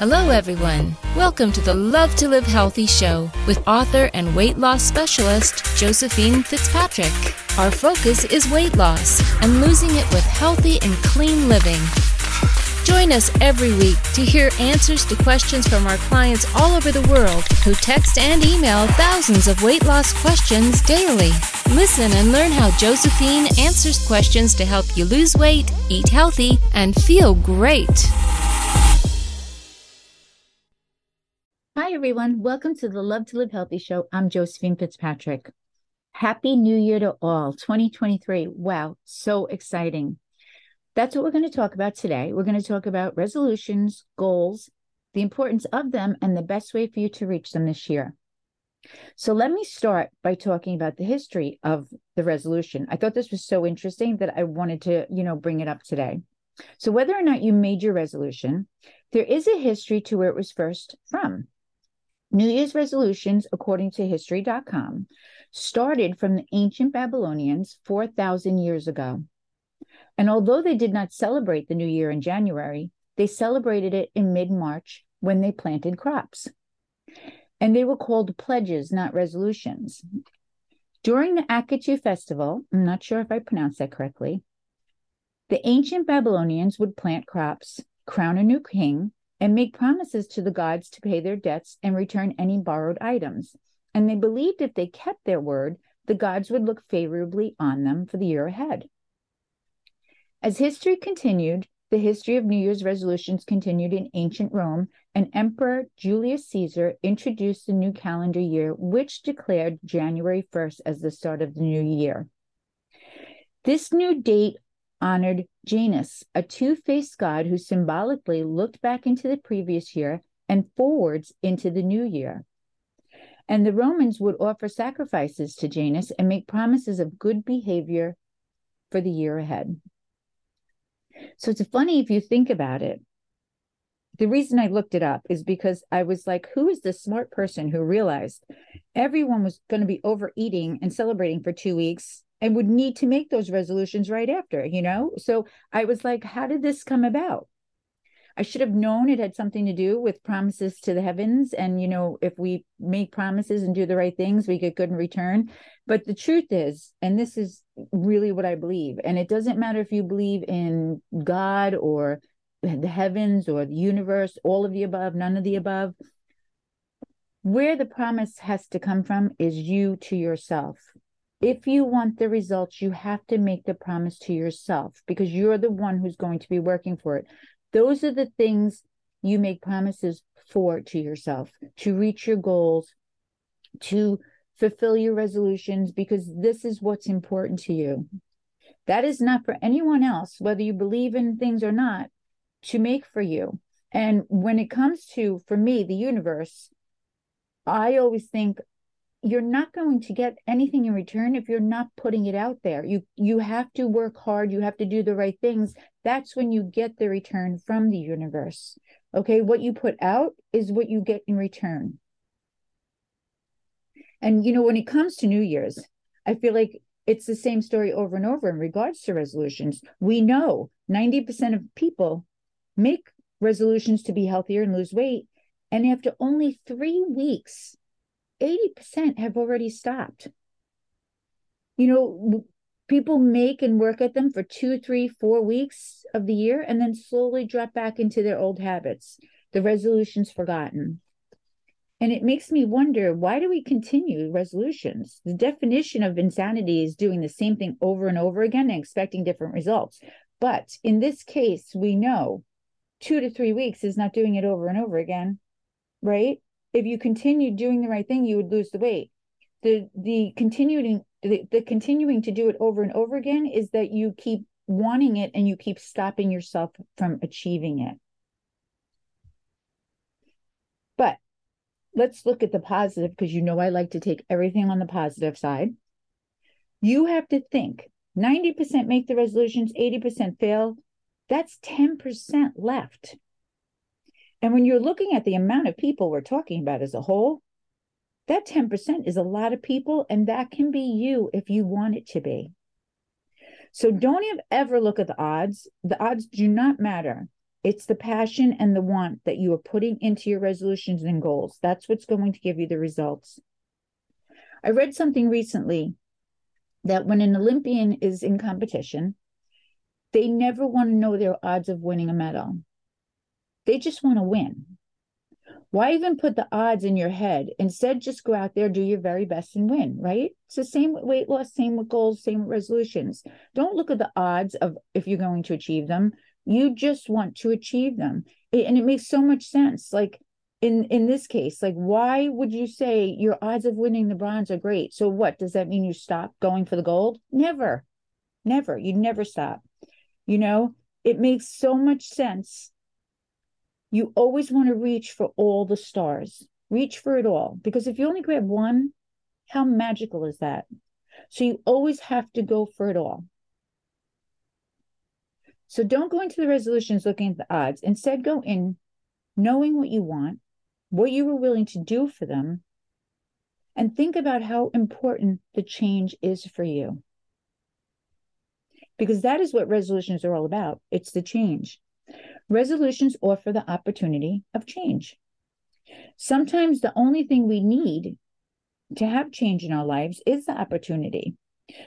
Hello, everyone. Welcome to the Love to Live Healthy show with author and weight loss specialist Josephine Fitzpatrick. Our focus is weight loss and losing it with healthy and clean living. Join us every week to hear answers to questions from our clients all over the world who text and email thousands of weight loss questions daily. Listen and learn how Josephine answers questions to help you lose weight, eat healthy, and feel great. Hi, everyone. Welcome to the Love to Live Healthy show. I'm Josephine Fitzpatrick. Happy New Year to all. 2023. Wow, so exciting. That's what we're going to talk about today. We're going to talk about resolutions, goals, the importance of them, and the best way for you to reach them this year. So let me start by talking about the history of the resolution. I thought this was so interesting that I wanted to, you know, bring it up today. So whether or not you made your resolution, there is a history to where it was first from. New Year's resolutions, according to history.com, started from the ancient Babylonians 4,000 years ago. And although they did not celebrate the new year in January, they celebrated it in mid March when they planted crops. And they were called pledges, not resolutions. During the Akitu festival, I'm not sure if I pronounced that correctly, the ancient Babylonians would plant crops, crown a new king, and make promises to the gods to pay their debts and return any borrowed items. And they believed if they kept their word, the gods would look favorably on them for the year ahead. As history continued, the history of New Year's resolutions continued in ancient Rome, and Emperor Julius Caesar introduced the new calendar year, which declared January 1st as the start of the new year. This new date honored Janus, a two faced god who symbolically looked back into the previous year and forwards into the new year. And the Romans would offer sacrifices to Janus and make promises of good behavior for the year ahead. So it's funny if you think about it. The reason I looked it up is because I was like, who is the smart person who realized everyone was going to be overeating and celebrating for two weeks and would need to make those resolutions right after, you know? So I was like, how did this come about? I should have known it had something to do with promises to the heavens. And, you know, if we make promises and do the right things, we get good in return. But the truth is, and this is really what I believe, and it doesn't matter if you believe in God or the heavens or the universe, all of the above, none of the above. Where the promise has to come from is you to yourself if you want the results, you have to make the promise to yourself because you're the one who's going to be working for it. Those are the things you make promises for to yourself to reach your goals, to fulfill your resolutions, because this is what's important to you. That is not for anyone else, whether you believe in things or not, to make for you. And when it comes to, for me, the universe, I always think you're not going to get anything in return if you're not putting it out there. You you have to work hard you have to do the right things. That's when you get the return from the universe. Okay what you put out is what you get in return. And you know when it comes to new year's i feel like it's the same story over and over in regards to resolutions. We know 90% of people make resolutions to be healthier and lose weight and after only 3 weeks 80% have already stopped. You know, people make and work at them for two, three, four weeks of the year and then slowly drop back into their old habits. The resolution's forgotten. And it makes me wonder why do we continue resolutions? The definition of insanity is doing the same thing over and over again and expecting different results. But in this case, we know two to three weeks is not doing it over and over again, right? If you continued doing the right thing, you would lose the weight. The the continuing the, the continuing to do it over and over again is that you keep wanting it and you keep stopping yourself from achieving it. But let's look at the positive because you know I like to take everything on the positive side. You have to think 90% make the resolutions, 80% fail. That's 10% left. And when you're looking at the amount of people we're talking about as a whole, that 10% is a lot of people, and that can be you if you want it to be. So don't ever look at the odds. The odds do not matter. It's the passion and the want that you are putting into your resolutions and goals. That's what's going to give you the results. I read something recently that when an Olympian is in competition, they never want to know their odds of winning a medal. They just want to win. Why even put the odds in your head? Instead, just go out there, do your very best, and win, right? It's the same with weight loss, same with goals, same with resolutions. Don't look at the odds of if you're going to achieve them. You just want to achieve them. And it makes so much sense. Like in in this case, like why would you say your odds of winning the bronze are great? So what? Does that mean you stop going for the gold? Never. Never. You never stop. You know, it makes so much sense you always want to reach for all the stars. Reach for it all. Because if you only grab one, how magical is that? So you always have to go for it all. So don't go into the resolutions looking at the odds. Instead, go in knowing what you want, what you were willing to do for them, and think about how important the change is for you. Because that is what resolutions are all about it's the change. Resolutions offer the opportunity of change. Sometimes the only thing we need to have change in our lives is the opportunity.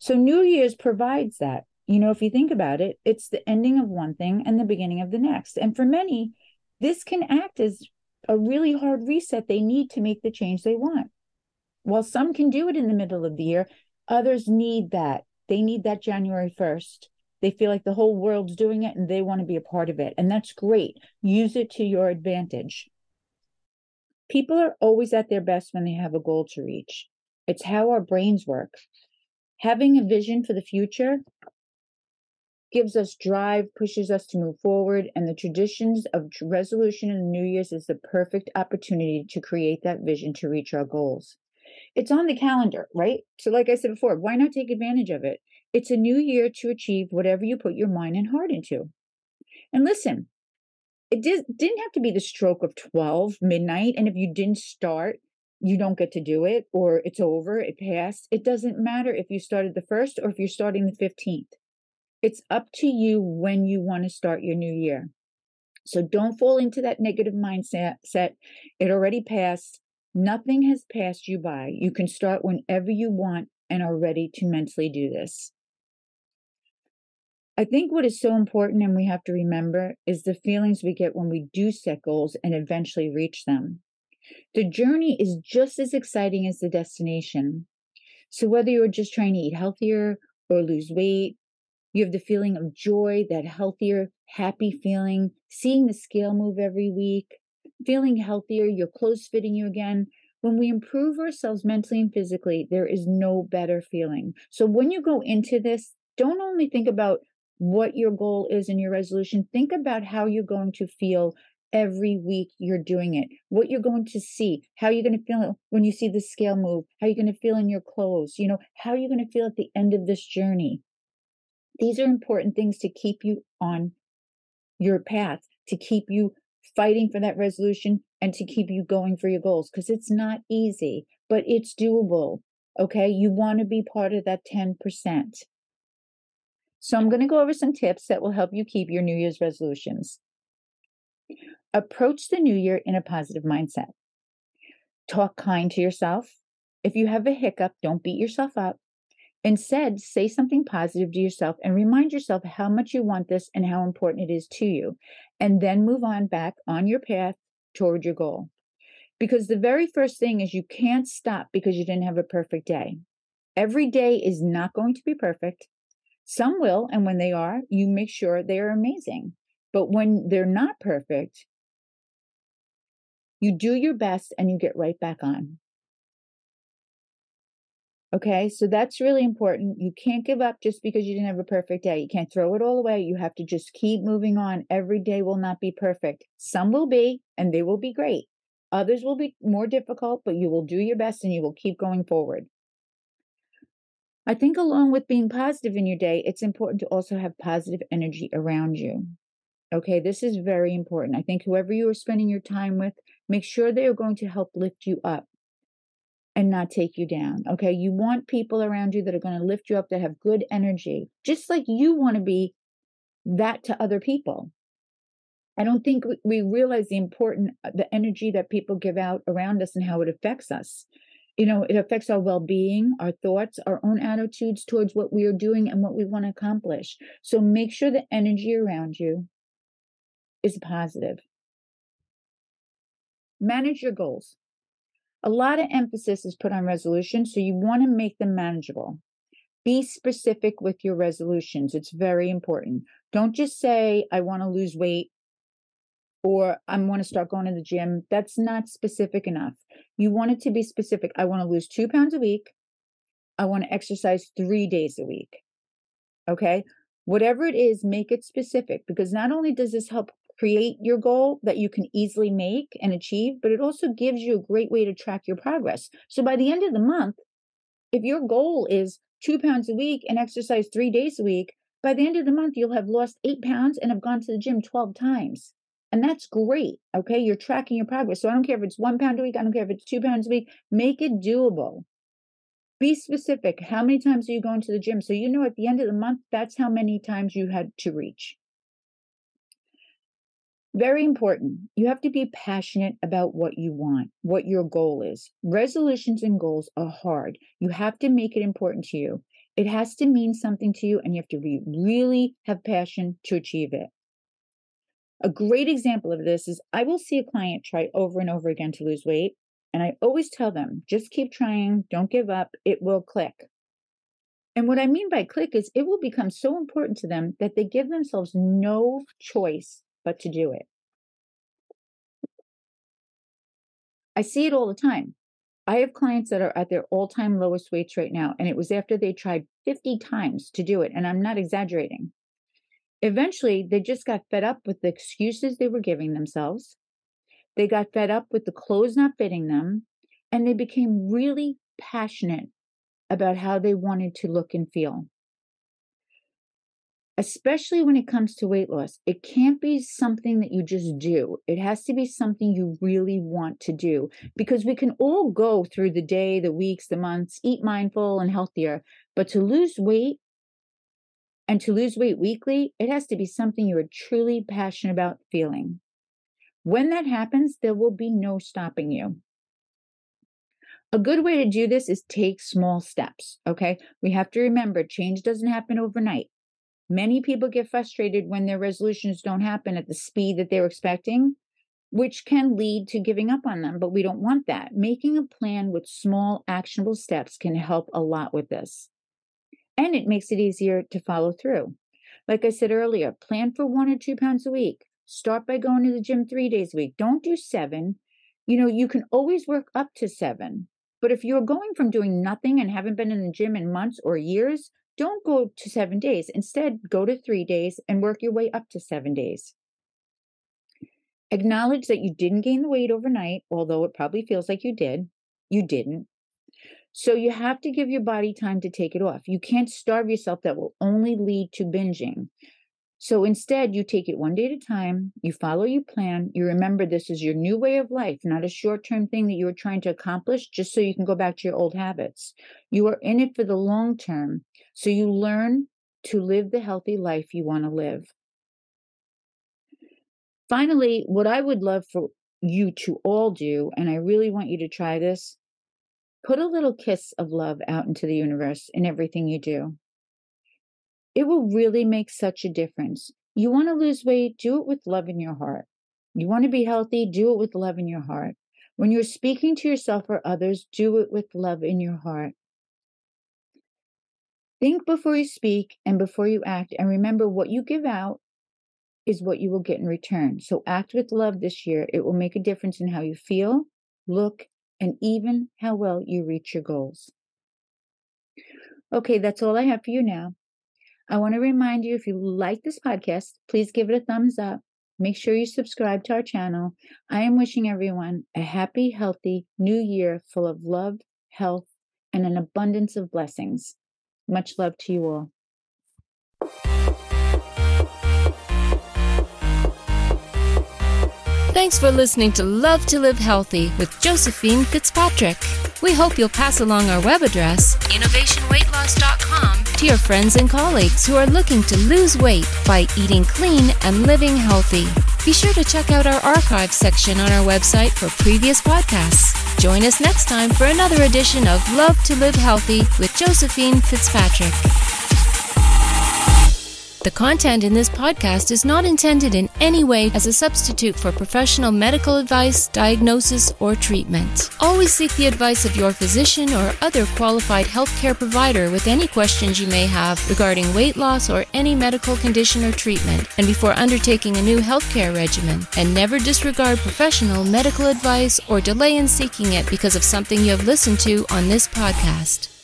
So New Year's provides that. You know, if you think about it, it's the ending of one thing and the beginning of the next. And for many, this can act as a really hard reset they need to make the change they want. While some can do it in the middle of the year, others need that. They need that January 1st they feel like the whole world's doing it and they want to be a part of it. And that's great. Use it to your advantage. People are always at their best when they have a goal to reach. It's how our brains work. Having a vision for the future gives us drive, pushes us to move forward, and the traditions of resolution and New Year's is the perfect opportunity to create that vision to reach our goals. It's on the calendar, right? So, like I said before, why not take advantage of it? It's a new year to achieve whatever you put your mind and heart into. And listen, it did, didn't have to be the stroke of 12 midnight. And if you didn't start, you don't get to do it or it's over, it passed. It doesn't matter if you started the first or if you're starting the 15th. It's up to you when you want to start your new year. So don't fall into that negative mindset. It already passed. Nothing has passed you by. You can start whenever you want and are ready to mentally do this. I think what is so important and we have to remember is the feelings we get when we do set goals and eventually reach them. The journey is just as exciting as the destination. So, whether you're just trying to eat healthier or lose weight, you have the feeling of joy, that healthier, happy feeling, seeing the scale move every week, feeling healthier, your clothes fitting you again. When we improve ourselves mentally and physically, there is no better feeling. So, when you go into this, don't only think about what your goal is in your resolution. Think about how you're going to feel every week you're doing it, what you're going to see, how you're going to feel when you see the scale move, how you're going to feel in your clothes, you know, how you're going to feel at the end of this journey. These are important things to keep you on your path, to keep you fighting for that resolution and to keep you going for your goals because it's not easy, but it's doable. Okay. You want to be part of that 10%. So I'm going to go over some tips that will help you keep your New Year's resolutions. Approach the new year in a positive mindset. Talk kind to yourself. If you have a hiccup, don't beat yourself up. Instead, say something positive to yourself and remind yourself how much you want this and how important it is to you. And then move on back on your path toward your goal. Because the very first thing is you can't stop because you didn't have a perfect day. Every day is not going to be perfect. Some will, and when they are, you make sure they are amazing. But when they're not perfect, you do your best and you get right back on. Okay, so that's really important. You can't give up just because you didn't have a perfect day. You can't throw it all away. You have to just keep moving on. Every day will not be perfect. Some will be, and they will be great. Others will be more difficult, but you will do your best and you will keep going forward. I think, along with being positive in your day, it's important to also have positive energy around you. Okay, this is very important. I think whoever you are spending your time with, make sure they are going to help lift you up and not take you down. Okay. You want people around you that are going to lift you up, that have good energy, just like you want to be that to other people. I don't think we realize the important uh, the energy that people give out around us and how it affects us. You know, it affects our well-being, our thoughts, our own attitudes towards what we are doing and what we want to accomplish. So make sure the energy around you is positive. Manage your goals. A lot of emphasis is put on resolutions, so you want to make them manageable. Be specific with your resolutions. It's very important. Don't just say, I want to lose weight or I want to start going to the gym. That's not specific enough. You want it to be specific. I want to lose two pounds a week. I want to exercise three days a week. Okay. Whatever it is, make it specific because not only does this help create your goal that you can easily make and achieve, but it also gives you a great way to track your progress. So by the end of the month, if your goal is two pounds a week and exercise three days a week, by the end of the month, you'll have lost eight pounds and have gone to the gym 12 times. And that's great. Okay. You're tracking your progress. So I don't care if it's one pound a week, I don't care if it's two pounds a week, make it doable. Be specific. How many times are you going to the gym? So you know at the end of the month, that's how many times you had to reach. Very important. You have to be passionate about what you want, what your goal is. Resolutions and goals are hard. You have to make it important to you. It has to mean something to you, and you have to be, really have passion to achieve it. A great example of this is I will see a client try over and over again to lose weight. And I always tell them, just keep trying, don't give up, it will click. And what I mean by click is it will become so important to them that they give themselves no choice but to do it. I see it all the time. I have clients that are at their all time lowest weights right now, and it was after they tried 50 times to do it. And I'm not exaggerating. Eventually, they just got fed up with the excuses they were giving themselves. They got fed up with the clothes not fitting them, and they became really passionate about how they wanted to look and feel especially when it comes to weight loss, it can't be something that you just do. It has to be something you really want to do because we can all go through the day, the weeks, the months, eat mindful and healthier. But to lose weight and to lose weight weekly, it has to be something you are truly passionate about feeling. When that happens, there will be no stopping you. A good way to do this is take small steps. Okay. We have to remember change doesn't happen overnight. Many people get frustrated when their resolutions don't happen at the speed that they're expecting, which can lead to giving up on them, but we don't want that. Making a plan with small, actionable steps can help a lot with this. And it makes it easier to follow through. Like I said earlier, plan for one or two pounds a week. Start by going to the gym three days a week. Don't do seven. You know, you can always work up to seven. But if you're going from doing nothing and haven't been in the gym in months or years, don't go to seven days. Instead, go to three days and work your way up to seven days. Acknowledge that you didn't gain the weight overnight, although it probably feels like you did. You didn't. So you have to give your body time to take it off. You can't starve yourself, that will only lead to binging. So instead, you take it one day at a time, you follow your plan, you remember this is your new way of life, not a short term thing that you are trying to accomplish just so you can go back to your old habits. You are in it for the long term, so you learn to live the healthy life you want to live. Finally, what I would love for you to all do, and I really want you to try this, put a little kiss of love out into the universe in everything you do. It will really make such a difference. You want to lose weight, do it with love in your heart. You want to be healthy, do it with love in your heart. When you're speaking to yourself or others, do it with love in your heart. Think before you speak and before you act, and remember what you give out is what you will get in return. So act with love this year. It will make a difference in how you feel, look, and even how well you reach your goals. Okay, that's all I have for you now. I want to remind you if you like this podcast, please give it a thumbs up. Make sure you subscribe to our channel. I am wishing everyone a happy, healthy new year full of love, health, and an abundance of blessings. Much love to you all. Thanks for listening to Love to Live Healthy with Josephine Fitzpatrick. We hope you'll pass along our web address, innovationweightloss.com, to your friends and colleagues who are looking to lose weight by eating clean and living healthy. Be sure to check out our archive section on our website for previous podcasts. Join us next time for another edition of Love to Live Healthy with Josephine Fitzpatrick. The content in this podcast is not intended in any way as a substitute for professional medical advice, diagnosis, or treatment. Always seek the advice of your physician or other qualified healthcare provider with any questions you may have regarding weight loss or any medical condition or treatment, and before undertaking a new healthcare regimen. And never disregard professional medical advice or delay in seeking it because of something you have listened to on this podcast.